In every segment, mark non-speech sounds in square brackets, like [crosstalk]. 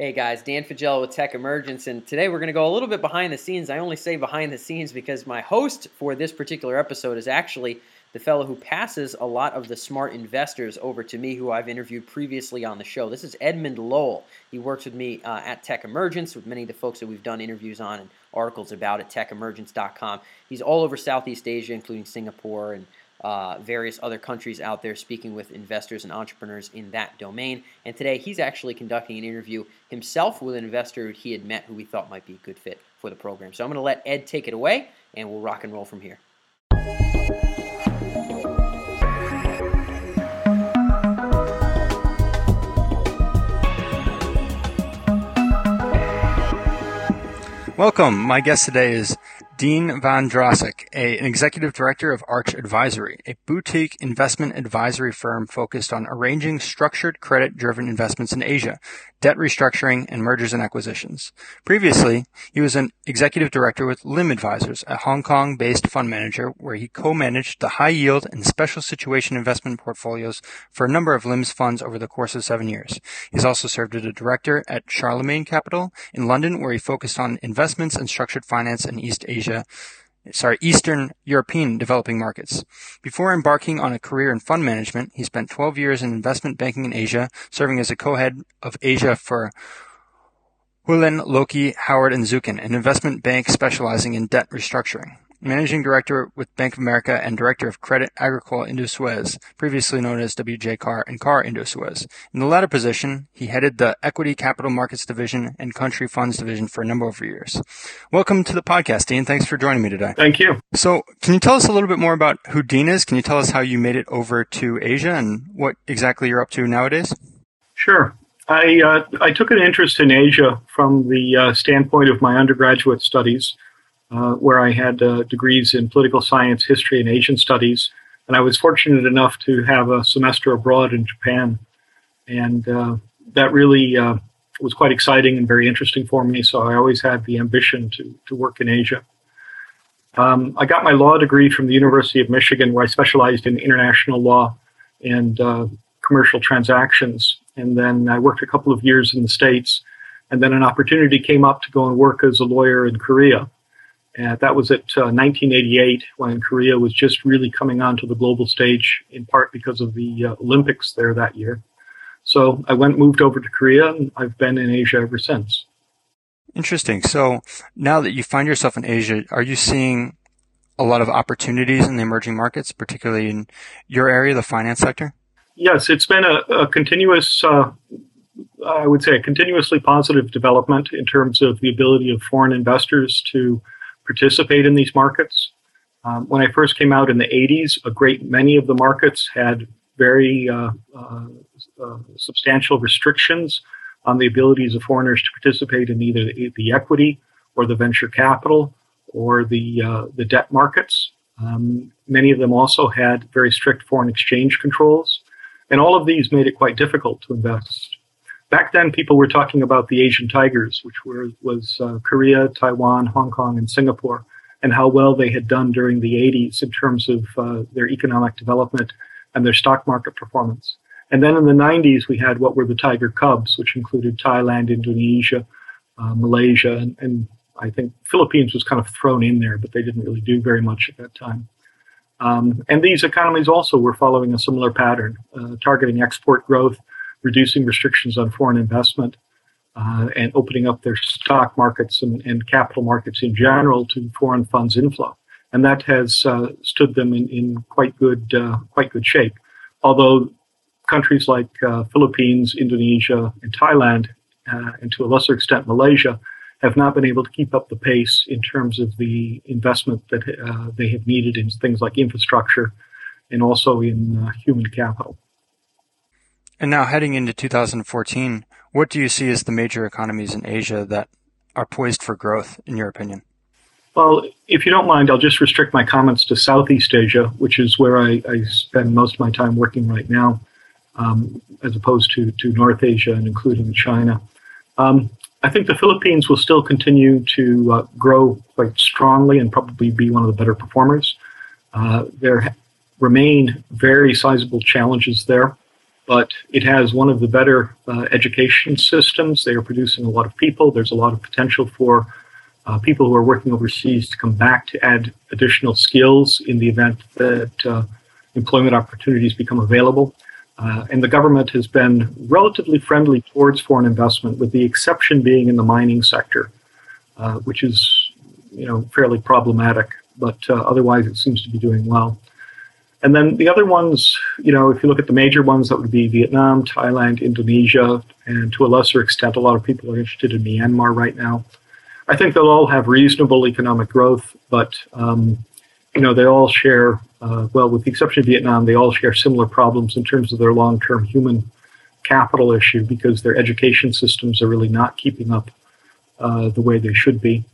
Hey guys, Dan Faggella with Tech Emergence, and today we're going to go a little bit behind the scenes. I only say behind the scenes because my host for this particular episode is actually the fellow who passes a lot of the smart investors over to me, who I've interviewed previously on the show. This is Edmund Lowell. He works with me uh, at Tech Emergence with many of the folks that we've done interviews on and articles about at techemergence.com. He's all over Southeast Asia, including Singapore and uh, various other countries out there speaking with investors and entrepreneurs in that domain. And today he's actually conducting an interview himself with an investor he had met who we thought might be a good fit for the program. So I'm going to let Ed take it away and we'll rock and roll from here. Welcome. My guest today is Dean Van Drasik, a, an executive director of Arch Advisory, a boutique investment advisory firm focused on arranging structured credit driven investments in Asia, debt restructuring, and mergers and acquisitions. Previously, he was an executive director with Lim Advisors, a Hong Kong based fund manager where he co managed the high yield and special situation investment portfolios for a number of Lim's funds over the course of seven years. He's also served as a director at Charlemagne Capital in London where he focused on investments and structured finance in East Asia, sorry, Eastern European developing markets. Before embarking on a career in fund management, he spent 12 years in investment banking in Asia, serving as a co-head of Asia for Houlihan, Lokey, Howard, and Zukin, an investment bank specializing in debt restructuring. Managing Director with Bank of America and Director of Credit Agricole Indo-Suez, previously known as WI Carr and Carr Indo-Suez. In the latter position, he headed the Equity Capital Markets Division and Country Funds Division for a number of years. Welcome to the podcast, Dean. Thanks for joining me today. Thank you. So, can you tell us a little bit more about who Dean is? Can you tell us how you made it over to Asia and what exactly you're up to nowadays? Sure. I, uh, I took an interest in Asia from the uh, standpoint of my undergraduate studies uh, where I had uh, degrees in political science, history, and Asian studies. And I was fortunate enough to have a semester abroad in Japan. And uh, that really uh, was quite exciting and very interesting for me. So I always had the ambition to, to work in Asia. Um, I got my law degree from the University of Michigan, where I specialized in international law and uh, commercial transactions. And then I worked a couple of years in the States. And then an opportunity came up to go and work as a lawyer in Korea. Uh, that was at uh, 1988 when Korea was just really coming onto the global stage, in part because of the uh, Olympics there that year. So I went, moved over to Korea, and I've been in Asia ever since. Interesting. So now that you find yourself in Asia, are you seeing a lot of opportunities in the emerging markets, particularly in your area, the finance sector? Yes, it's been a, a continuous, uh, I would say, a continuously positive development in terms of the ability of foreign investors to participate in these markets. Um, when I first came out in the 80s, a great many of the markets had very uh, uh, uh, substantial restrictions on the abilities of foreigners to participate in either the, the equity or the venture capital or the, uh, the debt markets. Um, many of them also had very strict foreign exchange controls. And all of these made it quite difficult to invest back then people were talking about the Asian tigers, which were was uh, Korea, Taiwan, Hong Kong, and Singapore, and how well they had done during the 80s in terms of uh, their economic development and their stock market performance. And then in the 90s, we had what were the tiger cubs, which included Thailand, Indonesia, uh, Malaysia, and, and, I think Philippines was kind of thrown in there, but they didn't really do very much at that time. Um, and these economies also were following a similar pattern, uh, targeting export growth reducing restrictions on foreign investment, uh, and opening up their stock markets and, and, capital markets in general to foreign funds inflow. And that has uh, stood them in, in quite good uh, quite good shape. Although countries like uh, Philippines, Indonesia, and Thailand, uh, and to a lesser extent Malaysia, have not been able to keep up the pace in terms of the investment that uh, they have needed in things like infrastructure and also in human capital. And now heading into 2014, what do you see as the major economies in Asia that are poised for growth, in your opinion? Well, if you don't mind, I'll just restrict my comments to Southeast Asia, which is where I, I spend most of my time working right now, um, as opposed to, to North Asia and including China. Um, I think the Philippines will still continue to uh, grow quite strongly and probably be one of the better performers. Uh, there remain very sizable challenges there but it has one of the better uh, education systems. They are producing a lot of people. There's a lot of potential for uh, people who are working overseas to come back to add additional skills in the event that uh, employment opportunities become available. Uh, and the government has been relatively friendly towards foreign investment, with the exception being in the mining sector, uh, which is you know fairly problematic. But uh, otherwise, it seems to be doing well. And then the other ones, you know, if you look at the major ones, that would be Vietnam, Thailand, Indonesia, and to a lesser extent, a lot of people are interested in Myanmar right now. I think they'll all have reasonable economic growth, but um, you know they all share, uh, well, with the exception of Vietnam, they all share similar problems in terms of their long-term human capital issue because their education systems are really not keeping up uh, the way they should be.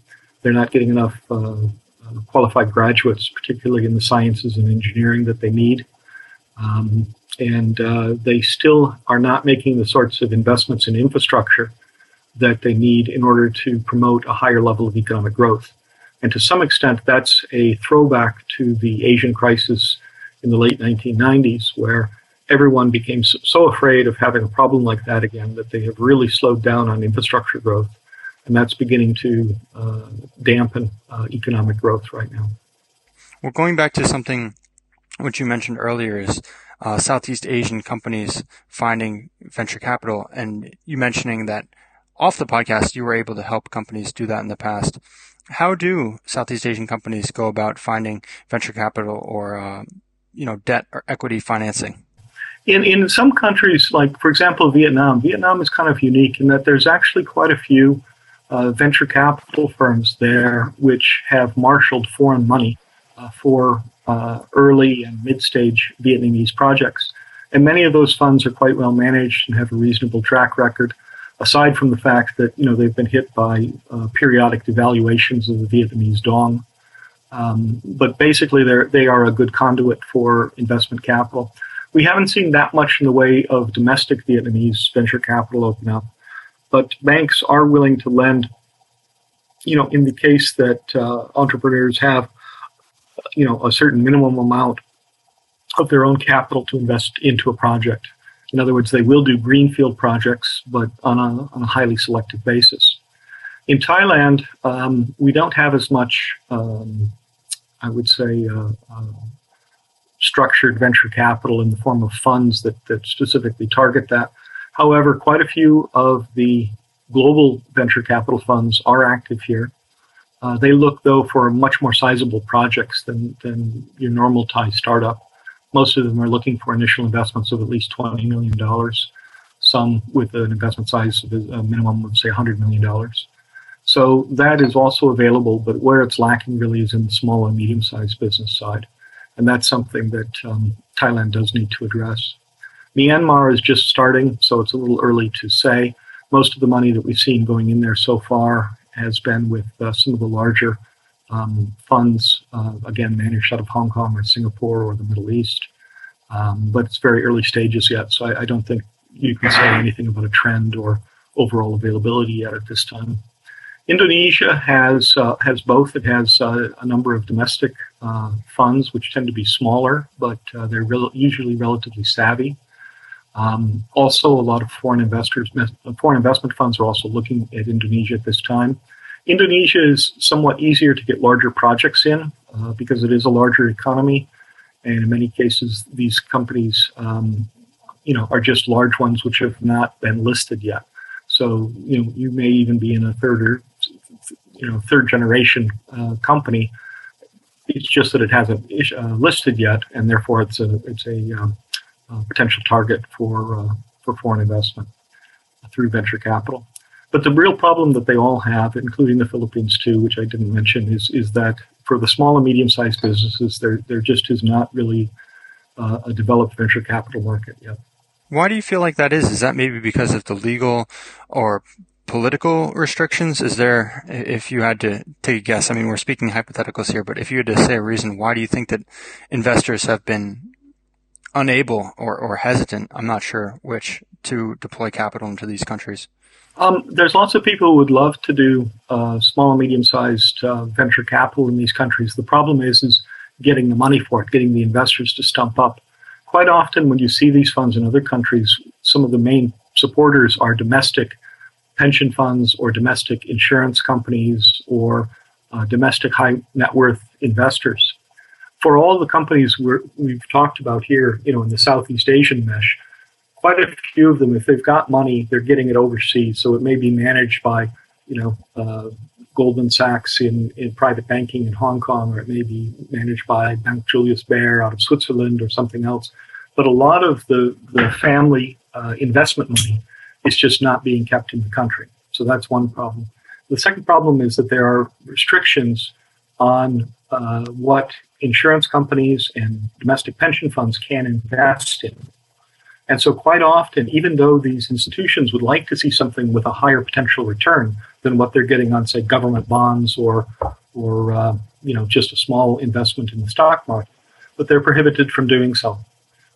They're not getting enough uh, uh, qualified graduates, particularly in the sciences and engineering that they need. Um, and uh, they still are not making the sorts of investments in infrastructure that they need in order to promote a higher level of economic growth. And to some extent, that's a throwback to the Asian crisis in the late 1990s, where everyone became so afraid of having a problem like that again that they have really slowed down on infrastructure growth and that's beginning to uh, dampen uh, economic growth right now. Well, going back to something which you mentioned earlier is uh, Southeast Asian companies finding venture capital, and you mentioning that off the podcast you were able to help companies do that in the past. How do Southeast Asian companies go about finding venture capital or uh, you know debt or equity financing? In, in some countries, like for example Vietnam, Vietnam is kind of unique in that there's actually quite a few uh, venture capital firms there which have marshaled foreign money uh, for uh, early and mid stage Vietnamese projects. And many of those funds are quite well managed and have a reasonable track record, aside from the fact that you know they've been hit by uh, periodic devaluations of the Vietnamese dong. Um, but basically, they they are a good conduit for investment capital. We haven't seen that much in the way of domestic Vietnamese venture capital open up but banks are willing to lend. You know, in the case that uh, entrepreneurs have, you know, a certain minimum amount of their own capital to invest into a project. In other words, they will do greenfield projects, but on a, on a highly selective basis. In Thailand, um, we don't have as much, um, I would say, uh, uh, structured venture capital in the form of funds that, that specifically target that. However, quite a few of the global venture capital funds are active here. Uh, they look, though, for much more sizable projects than, than your normal Thai startup. Most of them are looking for initial investments of at least $20 million, some with an investment size of a minimum of, say, $100 million. So that is also available, but where it's lacking really is in the small and medium sized business side. And that's something that um, Thailand does need to address. Myanmar is just starting, so it's a little early to say. Most of the money that we've seen going in there so far has been with uh, some of the larger um, funds, uh, again, managed out of Hong Kong or Singapore or the Middle East. Um, but it's very early stages yet, so I, I, don't think you can say anything about a trend or overall availability yet at this time. Indonesia has uh, has both. It has uh, a number of domestic uh, funds, which tend to be smaller, but uh, they're re- usually relatively savvy. Um, also, a lot of foreign investors, foreign investment funds are also looking at Indonesia at this time. Indonesia is somewhat easier to get larger projects in uh, because it is a larger economy, and in many cases, these companies, um, you know, are just large ones which have not been listed yet. So, you know, you may even be in a third or, you know, third generation uh, company. It's just that it hasn't uh, listed yet, and therefore it's a it's a um, uh, potential target for uh, for foreign investment through venture capital. But the real problem that they all have, including the Philippines too, which I didn't mention, is is that for the small and medium-sized businesses, there there just is not really uh, a developed venture capital market yet. Why do you feel like that is? Is that maybe because of the legal or political restrictions? Is there, if you had to take a guess, I mean, we're speaking hypotheticals here, but if you had to say a reason, why do you think that investors have been unable or, or hesitant, I'm not sure which, to deploy capital into these countries? Um, there's lots of people who would love to do uh, small and medium-sized uh, venture capital in these countries. The problem is, is getting the money for it, getting the investors to stump up. quite often when you see these funds in other countries, some of the main supporters are domestic pension funds or domestic insurance companies or uh, domestic high net worth investors. For all the companies we have talked about here, you know, in the Southeast Asian mesh, quite a few of them, if they've got money, they're getting it overseas. So it may be managed by, you know, uh, Goldman Sachs in, in private banking in Hong Kong, or it may be managed by Bank Julius Baer out of Switzerland or something else. But a lot of the, the family uh, investment money is just not being kept in the country. So that's one problem. The second problem is that there are restrictions on uh, what insurance companies and domestic pension funds can invest in. And so, quite often, even though these institutions would like to see something with a higher potential return than what they're getting on, say, government bonds or, or uh, you know, just a small investment in the stock market, but they're prohibited from doing so.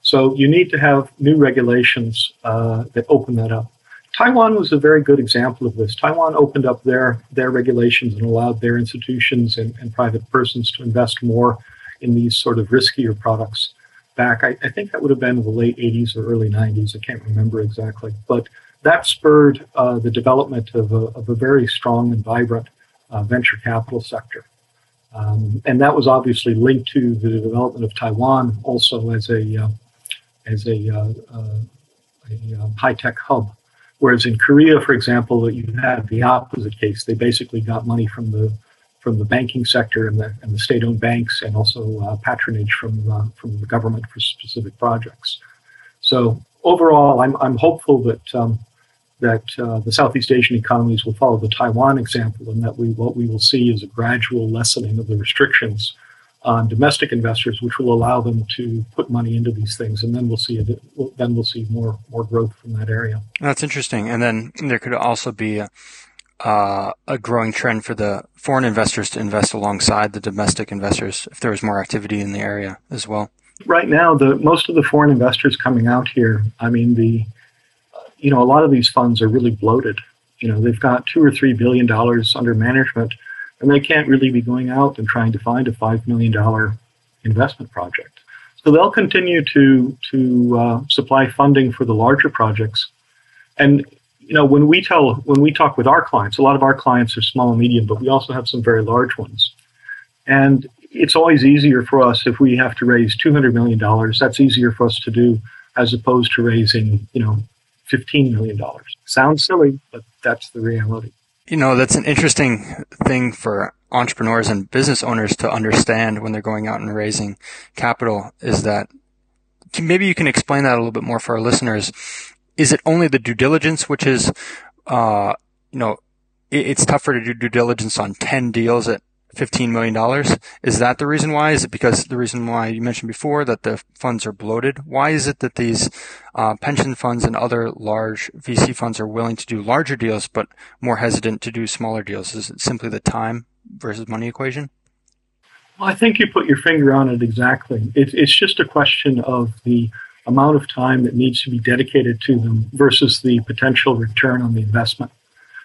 So, you need to have new regulations uh, that open that up. Taiwan was a very good example of this. Taiwan opened up their their regulations and allowed their institutions and, and private persons to invest more in these sort of riskier products back. I, I, think that would have been the late 80s or early 90s. I can't remember exactly. But that spurred uh, the development of a, of a, very strong and vibrant uh, venture capital sector. Um, and that was obviously linked to the development of Taiwan also as a, uh, as a, uh, uh, a um, high tech hub. Whereas in Korea, for example, you had the opposite case. They basically got money from the from the banking sector and the, and the state-owned banks, and also uh, patronage from uh, from the government for specific projects. So overall, I'm I'm hopeful that um, that uh, the Southeast Asian economies will follow the Taiwan example, and that we what we will see is a gradual lessening of the restrictions on domestic investors, which will allow them to put money into these things, and then we'll see a, then we'll see more more growth from that area. That's interesting, and then there could also be a, uh, a growing trend for the foreign investors to invest alongside the domestic investors if there was more activity in the area as well? Right now, the most of the foreign investors coming out here, I mean, the you know, a lot of these funds are really bloated. You know, they've got two or three billion dollars under management, and they can't really be going out and trying to find a five million dollar investment project. So they'll continue to to uh, supply funding for the larger projects, and you know, when we tell, when we talk with our clients, a lot of our clients are small and medium, but we also have some very large ones. And it's always easier for us if we have to raise $200 million. That's easier for us to do as opposed to raising, you know, $15 million. Sounds silly, but that's the reality. You know, that's an interesting thing for entrepreneurs and business owners to understand when they're going out and raising capital is that maybe you can explain that a little bit more for our listeners. Is it only the due diligence, which is, uh, you know, it, it's tougher to do due diligence on 10 deals at $15 million? Is that the reason why? Is it because the reason why you mentioned before that the funds are bloated? Why is it that these uh, pension funds and other large VC funds are willing to do larger deals but more hesitant to do smaller deals? Is it simply the time versus money equation? Well, I think you put your finger on it exactly. It, it's just a question of the amount of time that needs to be dedicated to them versus the potential return on the investment.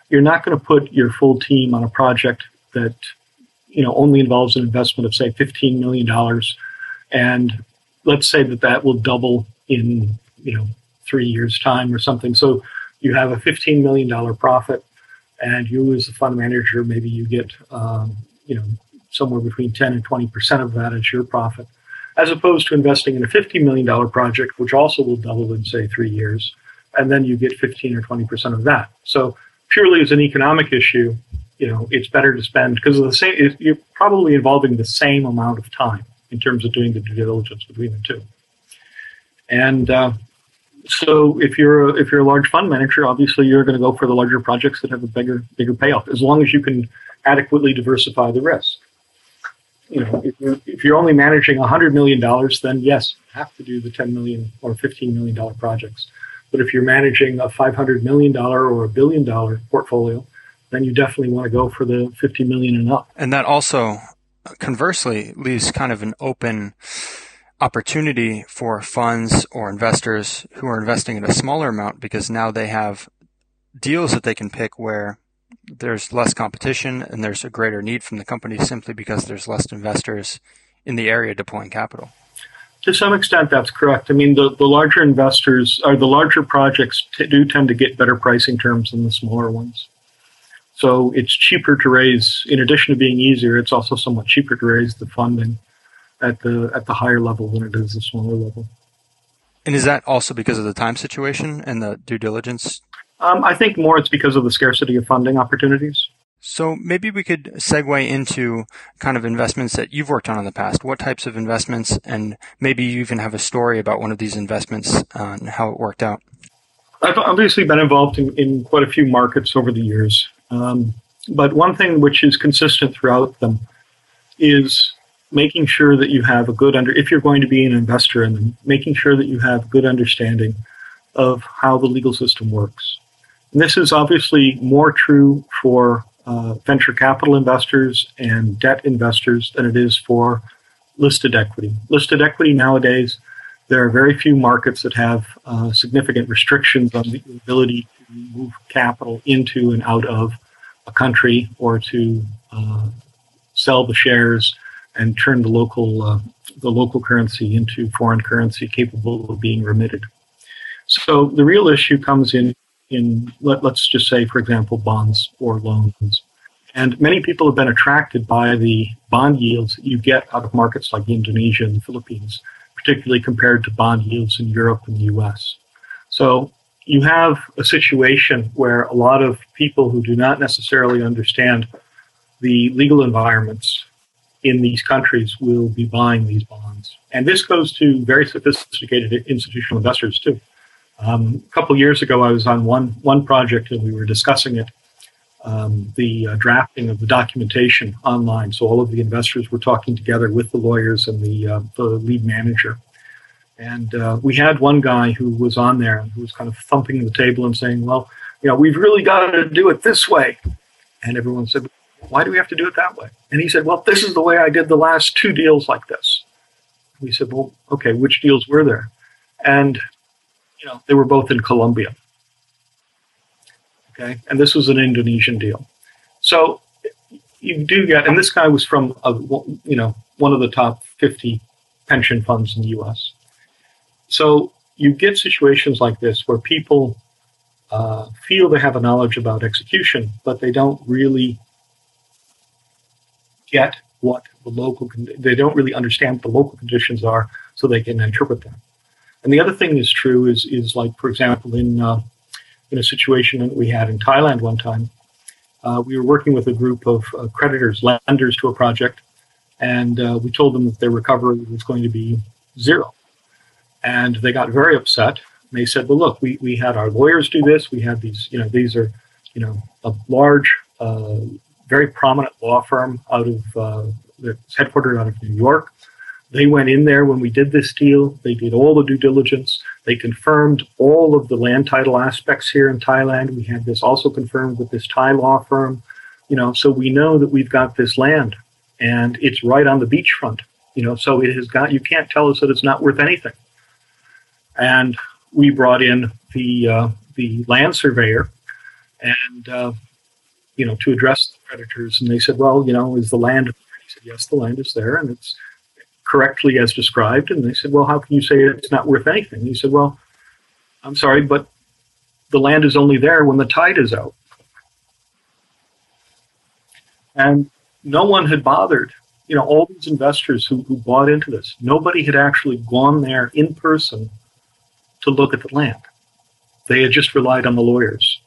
You're not going to put your full team on a project that you know only involves an investment of say 15 million dollars and let's say that that will double in you know 3 years time or something so you have a 15 million dollar profit and you as the fund manager maybe you get um, you know somewhere between 10 and 20 percent of that as your profit as opposed to investing in a $50 million project, which also will double in, say, three years, and then you get 15 or 20% of that. So purely as an economic issue, you know, it's better to spend because the same, you're probably involving the same amount of time in terms of doing the due diligence between the two. And uh, so if you're a, if you're a large fund manager, obviously you're going to go for the larger projects that have a bigger bigger payoff, as long as you can adequately diversify the risk you know, if you're, if you're only managing $100 million, then yes, you have to do the 10 million or $15 million projects. But if you're managing a $500 million or a billion dollar portfolio, then you definitely want to go for the 50 million and up. And that also conversely leaves kind of an open opportunity for funds or investors who are investing in a smaller amount because now they have deals that they can pick where there's less competition and there's a greater need from the company simply because there's less investors in the area deploying capital. To some extent, that's correct. I mean, the, the larger investors or the larger projects t- do tend to get better pricing terms than the smaller ones. So it's cheaper to raise. In addition to being easier, it's also somewhat cheaper to raise the funding at the at the higher level than it is the smaller level. And is that also because of the time situation and the due diligence? Um, I think more it's because of the scarcity of funding opportunities. So maybe we could segue into kind of investments that you've worked on in the past. What types of investments, and maybe you even have a story about one of these investments uh, and how it worked out. I've obviously been involved in, in quite a few markets over the years. Um, but one thing which is consistent throughout them is making sure that you have a good under if you're going to be an investor in them, making sure that you have good understanding of how the legal system works. And this is obviously more true for uh, venture capital investors and debt investors than it is for listed equity. Listed equity nowadays, there are very few markets that have uh, significant restrictions on the ability to move capital into and out of a country or to uh, sell the shares and turn the local uh, the local currency into foreign currency capable of being remitted. So the real issue comes in in let, let's just say, for example, bonds or loans. And many people have been attracted by the bond yields that you get out of markets like Indonesia and the Philippines, particularly compared to bond yields in Europe and the US. So you have a situation where a lot of people who do not necessarily understand the legal environments in these countries will be buying these bonds. And this goes to very sophisticated institutional investors too. Um, a couple years ago, I was on one one project and we were discussing it, um, the uh, drafting of the documentation online. So all of the investors were talking together with the lawyers and the uh, the lead manager. And uh, we had one guy who was on there who was kind of thumping the table and saying, "Well, you know, we've really got to do it this way." And everyone said, "Why do we have to do it that way?" And he said, "Well, this is the way I did the last two deals like this." We said, "Well, okay, which deals were there?" And you know, they were both in Colombia. Okay, and this was an Indonesian deal. So you do get, and this guy was from, a, you know, one of the top 50 pension funds in the U.S. So you get situations like this where people uh, feel they have a knowledge about execution, but they don't really get what the local they don't really understand what the local conditions are, so they can interpret them. And the other thing is true is is like for example in uh, in a situation that we had in Thailand one time, uh, we were working with a group of uh, creditors, lenders to a project, and uh, we told them that their recovery was going to be zero. And they got very upset. And they said, "Well, look, we, we had our lawyers do this. We had these, you know, these are, you know, a large, uh, very prominent law firm out of uh, that's headquartered out of New York. They went in there when we did this deal. They did all the due diligence. They confirmed all of the land title aspects here in Thailand. We had this also confirmed with this Thai law firm. You know, so we know that we've got this land, and it's right on the beachfront. You know, so it has got. You can't tell us that it's not worth anything. And we brought in the uh, the land surveyor, and uh, you know, to address the creditors. And they said, well, you know, is the land? There? He said, yes, the land is there, and it's correctly as described. And they said, well, how can you say it's not worth anything? he said, well, I'm sorry, but the land is only there when the tide is out. And no one had bothered. You know, all these investors who, who bought into this, nobody had actually gone there in person to look at the land. They had just relied on the lawyers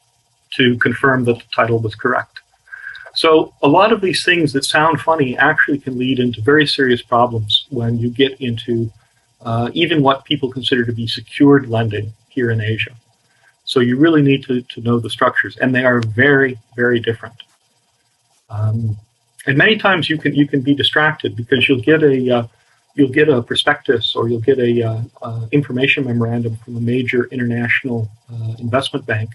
to confirm that the title was correct. So a lot of these things that sound funny actually can lead into very serious problems when you get into uh, even what people consider to be secured lending here in Asia. So you really need to, to know the structures, and they are very, very different. Um, and many times you can you can be distracted because you'll get a uh, you'll get a prospectus or you'll get a uh, uh information memorandum from a major international uh, investment bank,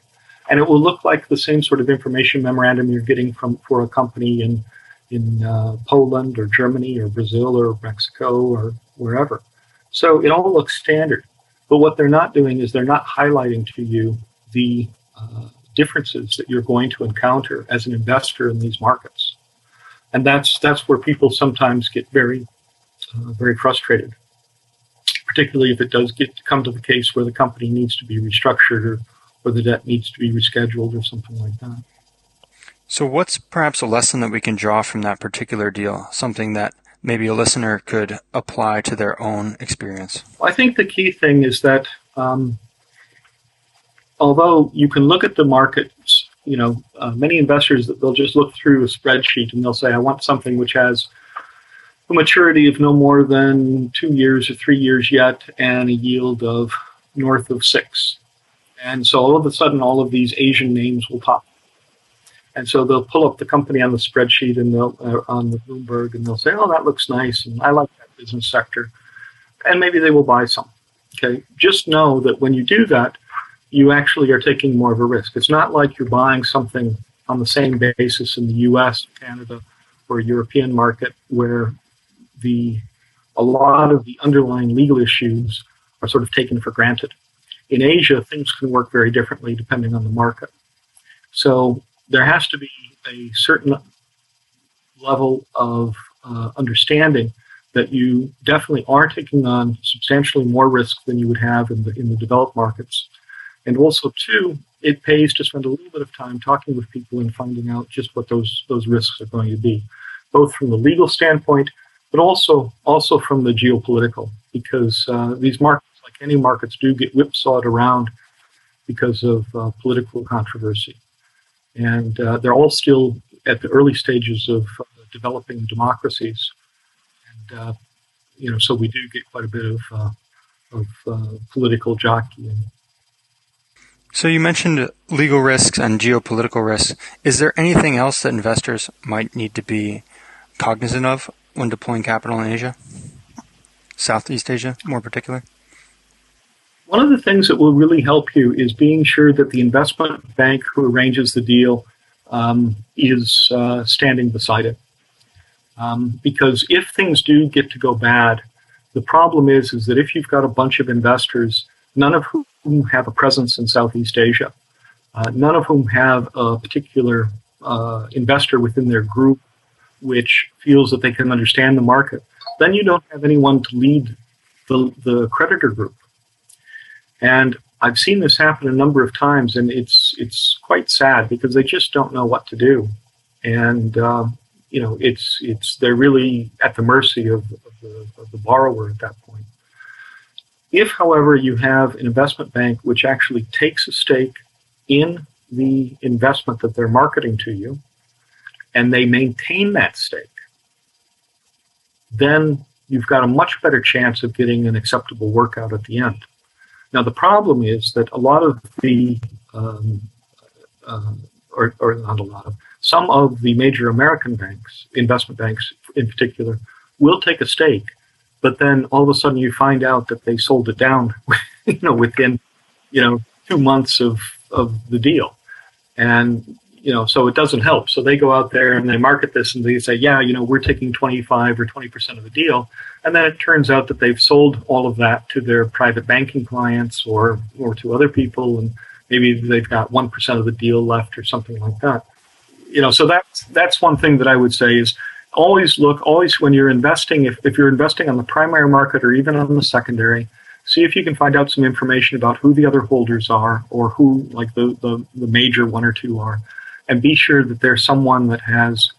and it will look like the same sort of information memorandum you're getting from for a company in in uh, Poland or Germany or Brazil or Mexico or wherever. So it all looks standard, but what they're not doing is they're not highlighting to you the uh, differences that you're going to encounter as an investor in these markets, and that's that's where people sometimes get very very frustrated. particularly if it does get to come to the case where the company needs to be restructured or, or the debt needs to be rescheduled or something like that. So, what's perhaps a lesson that we can draw from that particular deal? Something that maybe a listener could apply to their own experience? I think the key thing is that um, although you can look at the markets, you know, uh, many investors they'll just look through a spreadsheet and they'll say, "I want something which has a maturity of no more than two years or three years yet, and a yield of north of six. And so all of a sudden, all of these Asian names will pop. And so they'll pull up the company on the spreadsheet and they'll uh, on the Bloomberg, and they'll say, "Oh, that looks nice, and I like that business sector," and maybe they will buy some. Okay, just know that when you do that, you actually are taking more of a risk. It's not like you're buying something on the same basis in the U.S., Canada, or European market where the a lot of the underlying legal issues are sort of taken for granted. In Asia, things can work very differently depending on the market. So there has to be a certain level of uh, understanding that you definitely are taking on substantially more risk than you would have in the in the developed markets. And also, too, it pays to spend a little bit of time talking with people and finding out just what those those risks are going to be, both from the legal standpoint but also also from the geopolitical, because uh, these markets, like any markets, do get whipsawed around because of uh, political controversy, and uh, they're all still at the early stages of uh, developing democracies, and uh, you know, so we do get quite a bit of uh, of political jockeying. So you mentioned legal risks and geopolitical risks. Is there anything else that investors might need to be cognizant of when deploying capital in Asia? Southeast Asia, more particular? One of the things that will really help you is being sure that the investment bank who arranges the deal um, is uh, standing beside it. Um, because if things do get to go bad, the problem is is that if you've got a bunch of investors, none of whom have a presence in Southeast Asia, uh, none of whom have a particular uh, investor within their group which feels that they can understand the market, then you don't have anyone to lead the, the creditor group. And I've seen this happen a number of times, and it's it's quite sad because they just don't know what to do, and um, you know it's it's they're really at the mercy of, of, the, of the borrower at that point. If, however, you have an investment bank which actually takes a stake in the investment that they're marketing to you, and they maintain that stake, then you've got a much better chance of getting an acceptable workout at the end. Now, the problem is that a lot of the, um, uh, or, or not a lot of, some of the major American banks, investment banks in particular, will take a stake, but then all of a sudden you find out that they sold it down, [laughs] you know, within, you know, two months of, of the deal. And you know, so it doesn't help. So they go out there and they market this and they say, yeah, you know, we're taking 25 or 20% of the deal. And then it turns out that they've sold all of that to their private banking clients or, or to other people. And maybe they've got 1% of the deal left or something like that. You know, so that's, that's one thing that I would say is always look, always when you're investing, if, if you're investing on the primary market or even on the secondary, see if you can find out some information about who the other holders are or who like the, the, the major one or two are and be sure that there's someone that has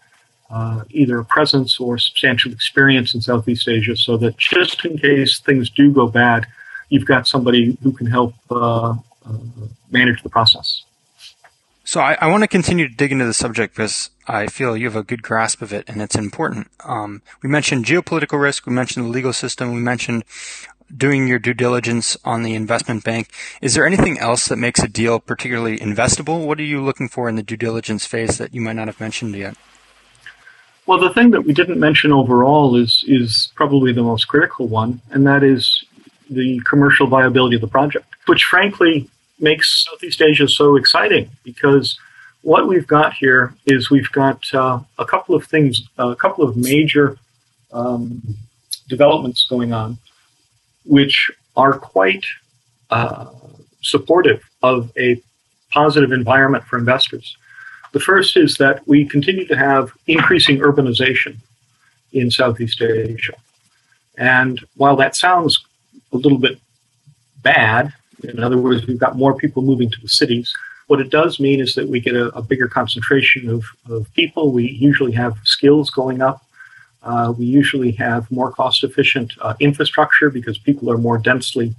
uh, either a presence or substantial experience in Southeast Asia so that just in case things do go bad, you've got somebody who can help uh, uh, manage the process. So I, I, want to continue to dig into the subject because I feel you have a good grasp of it and it's important. Um, we mentioned geopolitical risk, we mentioned the legal system, we mentioned doing your due diligence on the investment bank. Is there anything else that makes a deal particularly investable? What are you looking for in the due diligence phase that you might not have mentioned yet? Well, the thing that we didn't mention overall is is probably the most critical one, and that is the commercial viability of the project, which frankly makes Southeast Asia so exciting because what we've got here is we've got uh, a couple of things, a couple of major um, developments going on which are quite uh, supportive of a positive environment for investors. The first is that we continue to have increasing urbanization in Southeast Asia. And while that sounds a little bit bad. In other words, we've got more people moving to the cities. What it does mean is that we get a, a bigger concentration of, of people. We usually have skills going up. Uh, we usually have more cost efficient uh, infrastructure because people are more densely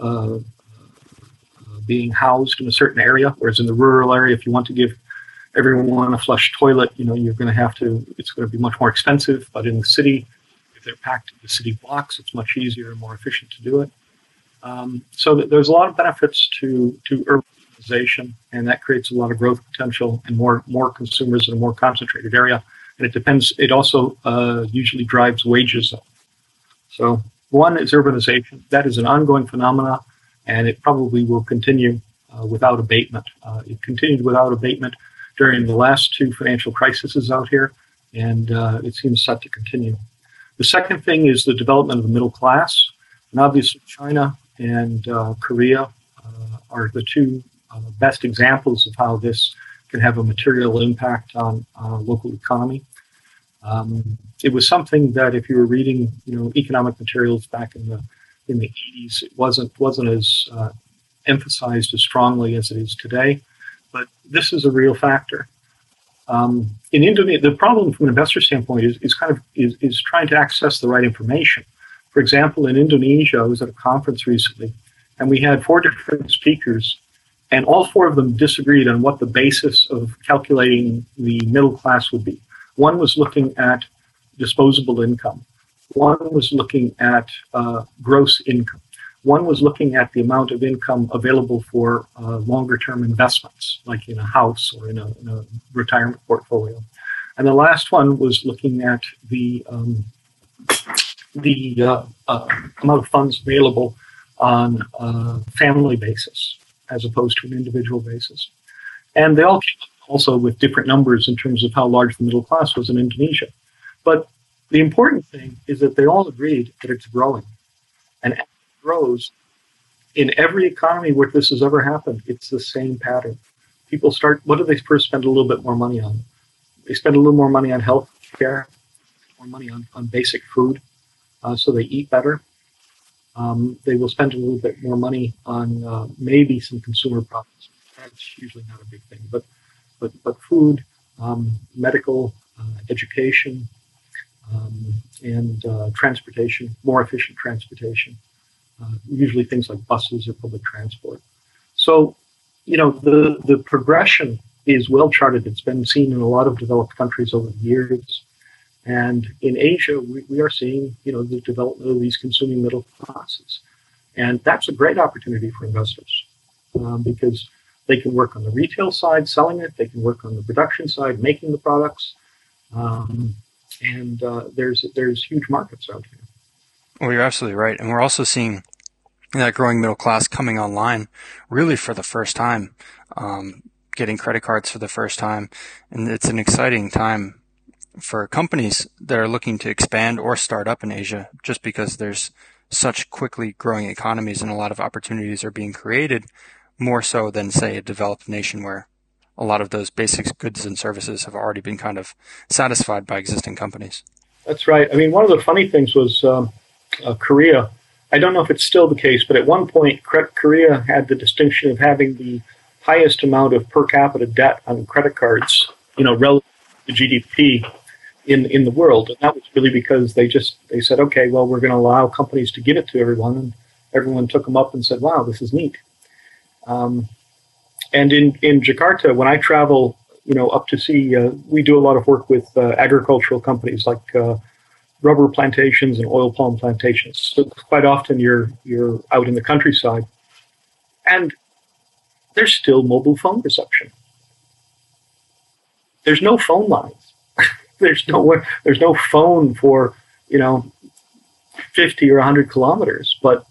uh, being housed in a certain area. Whereas in the rural area, if you want to give everyone a flush toilet, you know, you're going to have to, it's going to be much more expensive. But in the city, if they're packed into city blocks, it's much easier and more efficient to do it. Um, so there's a lot of benefits to, to urbanization, and that creates a lot of growth potential and more, more consumers in a more concentrated area. And it depends, it also uh, usually drives wages up. So one is urbanization. That is an ongoing phenomenon, and it probably will continue uh, without abatement. Uh, it continued without abatement during the last two financial crises out here, and uh, it seems set to continue. The second thing is the development of the middle class, and obviously China and uh, Korea uh, are the two best examples of how this can have a material impact on local economy. Um, it was something that if you were reading, you know, economic materials back in the in the 80s, it wasn't wasn't as uh, emphasized as strongly as it is today. But this is a real factor. Um, in Indonesia, the problem from an investor standpoint is, is kind of is, is trying to access the right information. For example, in Indonesia, I was at a conference recently, and we had four different speakers, and all four of them disagreed on what the basis of calculating the middle class would be. One was looking at disposable income. One was looking at uh, gross income. One was looking at the amount of income available for uh, longer term investments, like in a house or in a, in a, retirement portfolio. And the last one was looking at the, um, the uh, amount of funds available on a family basis as opposed to an individual basis. And they all came also with different numbers in terms of how large the middle class was in Indonesia. But the important thing is that they all agreed that it's growing. And as it grows, in every economy where this has ever happened, it's the same pattern. People start, what do they first spend a little bit more money on? They spend a little more money on health care, more money on, on basic food, uh, so they eat better. Um, they will spend a little bit more money on uh, maybe some consumer products. That's usually not a big thing, but but but food, um, medical, uh, education, um, and uh, transportation, more efficient transportation. Uh, usually things like buses or public transport. So, you know, the the progression is well charted. It's been seen in a lot of developed countries over the years. And in Asia, we, we are seeing, you know, the development of these consuming middle classes. And that's a great opportunity for investors um, because they can work on the retail side, selling it. They can work on the production side, making the products. Um, and uh, there's there's huge markets out here. Well, you're absolutely right, and we're also seeing that growing middle class coming online really for the first time, um, getting credit cards for the first time, and it's an exciting time for companies that are looking to expand or start up in Asia, just because there's such quickly growing economies and a lot of opportunities are being created more so than say a developed nation where a lot of those basic goods and services have already been kind of satisfied by existing companies. That's right. I mean, one of the funny things was um, uh, Korea. I don't know if it's still the case, but at one point, Korea had the distinction of having the highest amount of per capita debt on credit cards, you know, relative to GDP in in the world, and that was really because they just they said, okay, well, we're going to allow companies to give it to everyone, and everyone took them up and said, wow, this is neat. Um, and in, in Jakarta, when I travel, you know, up to see, uh, we do a lot of work with uh, agricultural companies like uh, rubber plantations and oil palm plantations. So quite often you're you're out in the countryside, and there's still mobile phone reception. There's no phone lines. There's no there's no phone for you know 50 or 100 kilometers, but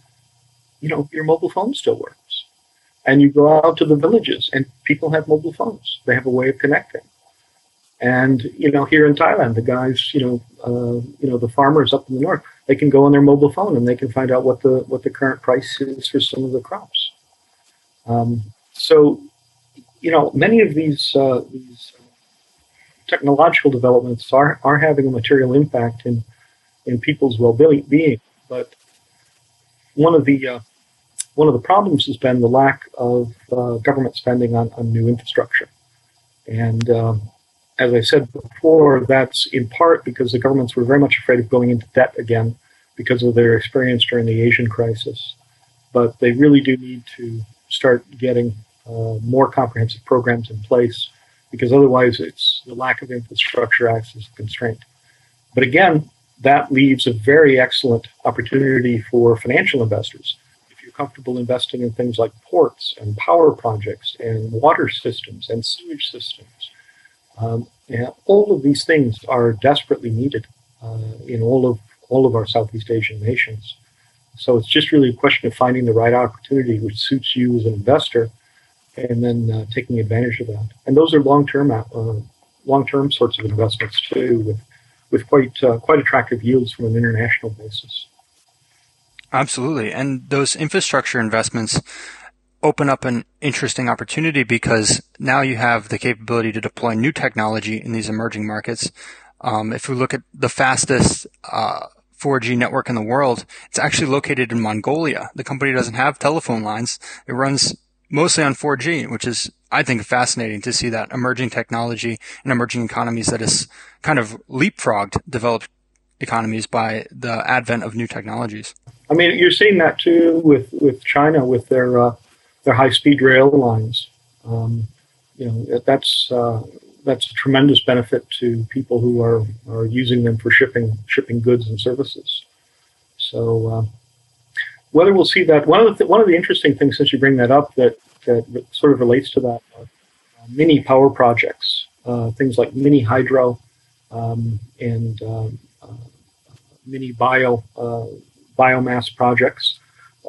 you know your mobile phone still works. And you go out to the villages and people have mobile phones. They have a way of connecting. And you know here in thailand the guys you know uh, you know the farmers up in the north they can go on their mobile phone and they can find out what the what the current price is for some of the crops. Um, so you know many of these uh, these technological developments are are having a material impact in in people's well-being but one of the uh, one of the problems has been the lack of uh, government spending on, on new infrastructure. And um, as I said before, that's in part because the governments were very much afraid of going into debt again because of their experience during the Asian crisis. But they really do need to start getting uh, more comprehensive programs in place because otherwise it's the lack of infrastructure acts as a constraint. But again, that leaves a very excellent opportunity for financial investors If you're comfortable investing in things like ports and power projects and water systems and sewage systems. Um, and all of these things are desperately needed uh, in all of all of our Southeast Asian nations. So it's just really a question of finding the right opportunity which suits you as an investor, and then uh, taking advantage of that. And those are long-term uh, long-term sorts of investments too, with with quite uh, quite attractive yields from an international basis. Absolutely. And those infrastructure investments open up an interesting opportunity because now you have the capability to deploy new technology in these emerging markets. Um, if we look at the fastest uh, 4G network in the world, it's actually located in Mongolia. The company doesn't have telephone lines. It runs mostly on 4G, which is, I think, fascinating to see that emerging technology and emerging economies that has kind of leapfrogged developed economies by the advent of new technologies. I mean, you're seeing that too with, with China with their uh, their high speed rail lines. Um, you know, that's uh, that's a tremendous benefit to people who are, are using them for shipping shipping goods and services. So uh, whether we'll see that one of the th- one of the interesting things since you bring that up that that sort of relates to that are uh, mini power projects, uh, things like mini hydro um, and um, uh, mini bio biomass projects.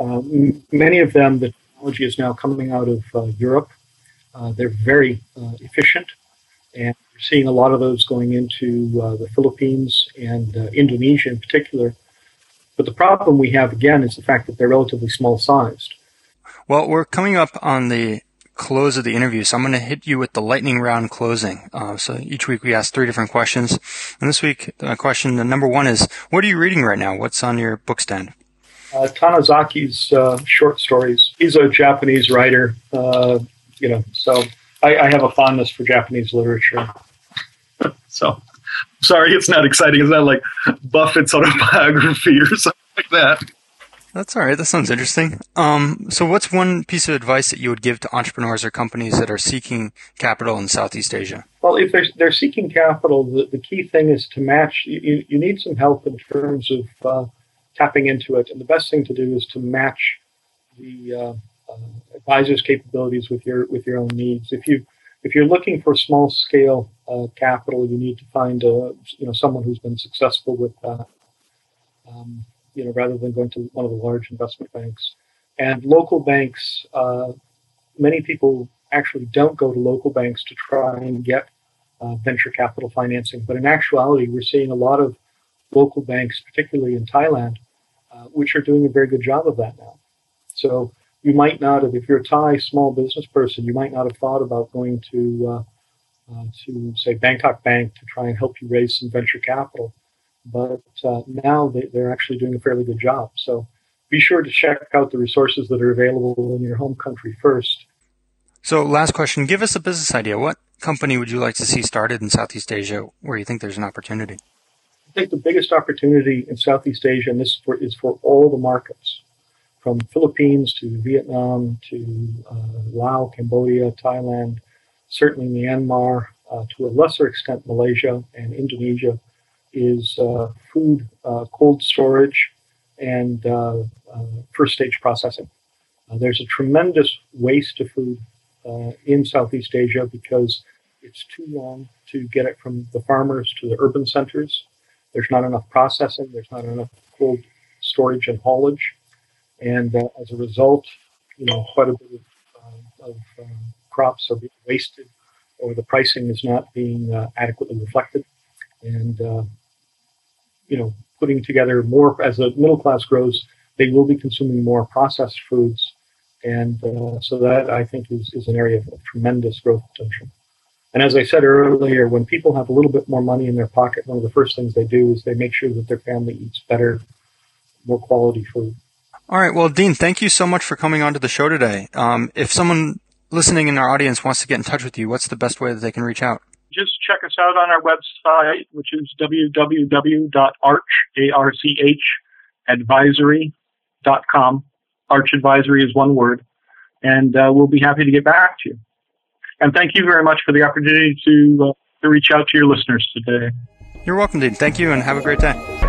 Uh, m- many of them, the technology is now coming out of uh, Europe. Uh, they're very efficient, and we're seeing a lot of those going into the Philippines and Indonesia in particular. But the problem we have again is the fact that they're relatively small sized. Well, we're coming up on the close of the interview, so I'm going to hit you with the lightning round closing. Uh, so each week we ask three different questions, and this week the question the number one is, what are you reading right now? What's on your book stand? Uh, Tanizaki's uh, short stories. He's a Japanese writer, uh, you know, so I, I, have a fondness for Japanese literature. [laughs] so, sorry, it's not exciting. It's not like Buffett's autobiography or [laughs] something like that. That's all right. That sounds interesting. Um, so, what's one piece of advice that you would give to entrepreneurs or companies that are seeking capital in Southeast Asia? Well, if they're, they're seeking capital, the, the key thing is to match. You, you need some help in terms of uh, tapping into it, and the best thing to do is to match the uh, uh, advisor's capabilities with your with your own needs. If you if you're looking for small scale uh, capital, you need to find a you know someone who's been successful with that. Um, you know, rather than going to one of the large investment banks. And local banks, uh, many people actually don't go to local banks to try and get uh, venture capital financing. But in actuality, we're seeing a lot of local banks, particularly in Thailand, uh, which are doing a very good job of that now. So you might not have, if you're a Thai small business person, you might not have thought about going to uh, uh, to say Bangkok Bank to try and help you raise some venture capital but uh, now they, they're actually doing a fairly good job. So be sure to check out the resources that are available in your home country first. So, last question give us a business idea. What company would you like to see started in Southeast Asia where you think there's an opportunity? I think the biggest opportunity in Southeast Asia, and this is for, is for all the markets, from Philippines to Vietnam to uh, Laos, Cambodia, Thailand, certainly Myanmar, uh, to a lesser extent Malaysia and Indonesia, is uh, food cold storage and first stage processing. there's a tremendous waste of food in Southeast Asia because it's too long to get it from the farmers to the urban centers. There's not enough processing. There's not enough cold storage and haulage, and uh, as a result, you know, quite a bit of, uh, of uh, crops are being wasted, or the pricing is not being adequately reflected, and you know, putting together more as the middle class grows, they will be consuming more processed foods. And uh, so that I think is, is an area of tremendous growth potential. And as I said earlier, when people have a little bit more money in their pocket, one of the first things they do is they make sure that their family eats better, more quality food. All right. Well, Dean, thank you so much for coming on to the show today. Um, if someone listening in our audience wants to get in touch with you, what's the best way that they can reach out? Just check us out on our website, which is www.arch, A-R-C-H, Arch Advisory is one word. And uh, we'll be happy to get back to you. And thank you very much for the opportunity to, uh, to reach out to your listeners today. You're welcome, Dean. Thank you, and have a great day.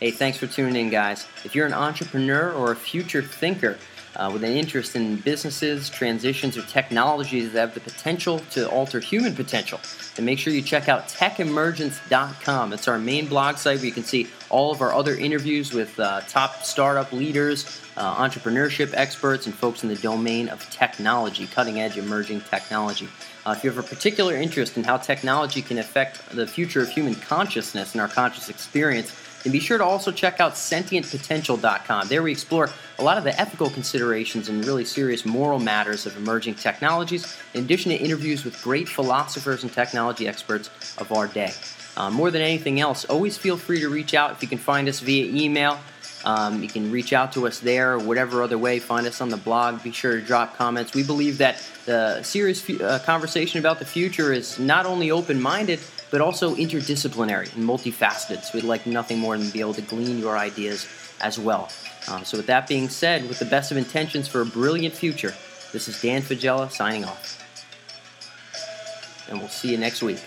Hey, thanks for tuning in, guys. If you're an entrepreneur or a future thinker uh, with an interest in businesses, transitions, or technologies that have the potential to alter human potential, then make sure you check out techemergence.com. It's our main blog site where you can see all of our other interviews with uh, top startup leaders, uh, entrepreneurship experts, and folks in the domain of technology, cutting edge emerging technology. Uh, if you have a particular interest in how technology can affect the future of human consciousness and our conscious experience, and be sure to also check out sentientpotential.com. There we explore a lot of the ethical considerations and really serious moral matters of emerging technologies, in addition to interviews with great philosophers and technology experts of our day. Uh, more than anything else, always feel free to reach out if you can find us via email. Um, you can reach out to us there or whatever other way. Find us on the blog. Be sure to drop comments. We believe that the serious uh, conversation about the future is not only open minded, but also interdisciplinary and multifaceted. So we'd like nothing more than to be able to glean your ideas as well. Um, so, with that being said, with the best of intentions for a brilliant future, this is Dan Faggella signing off. And we'll see you next week.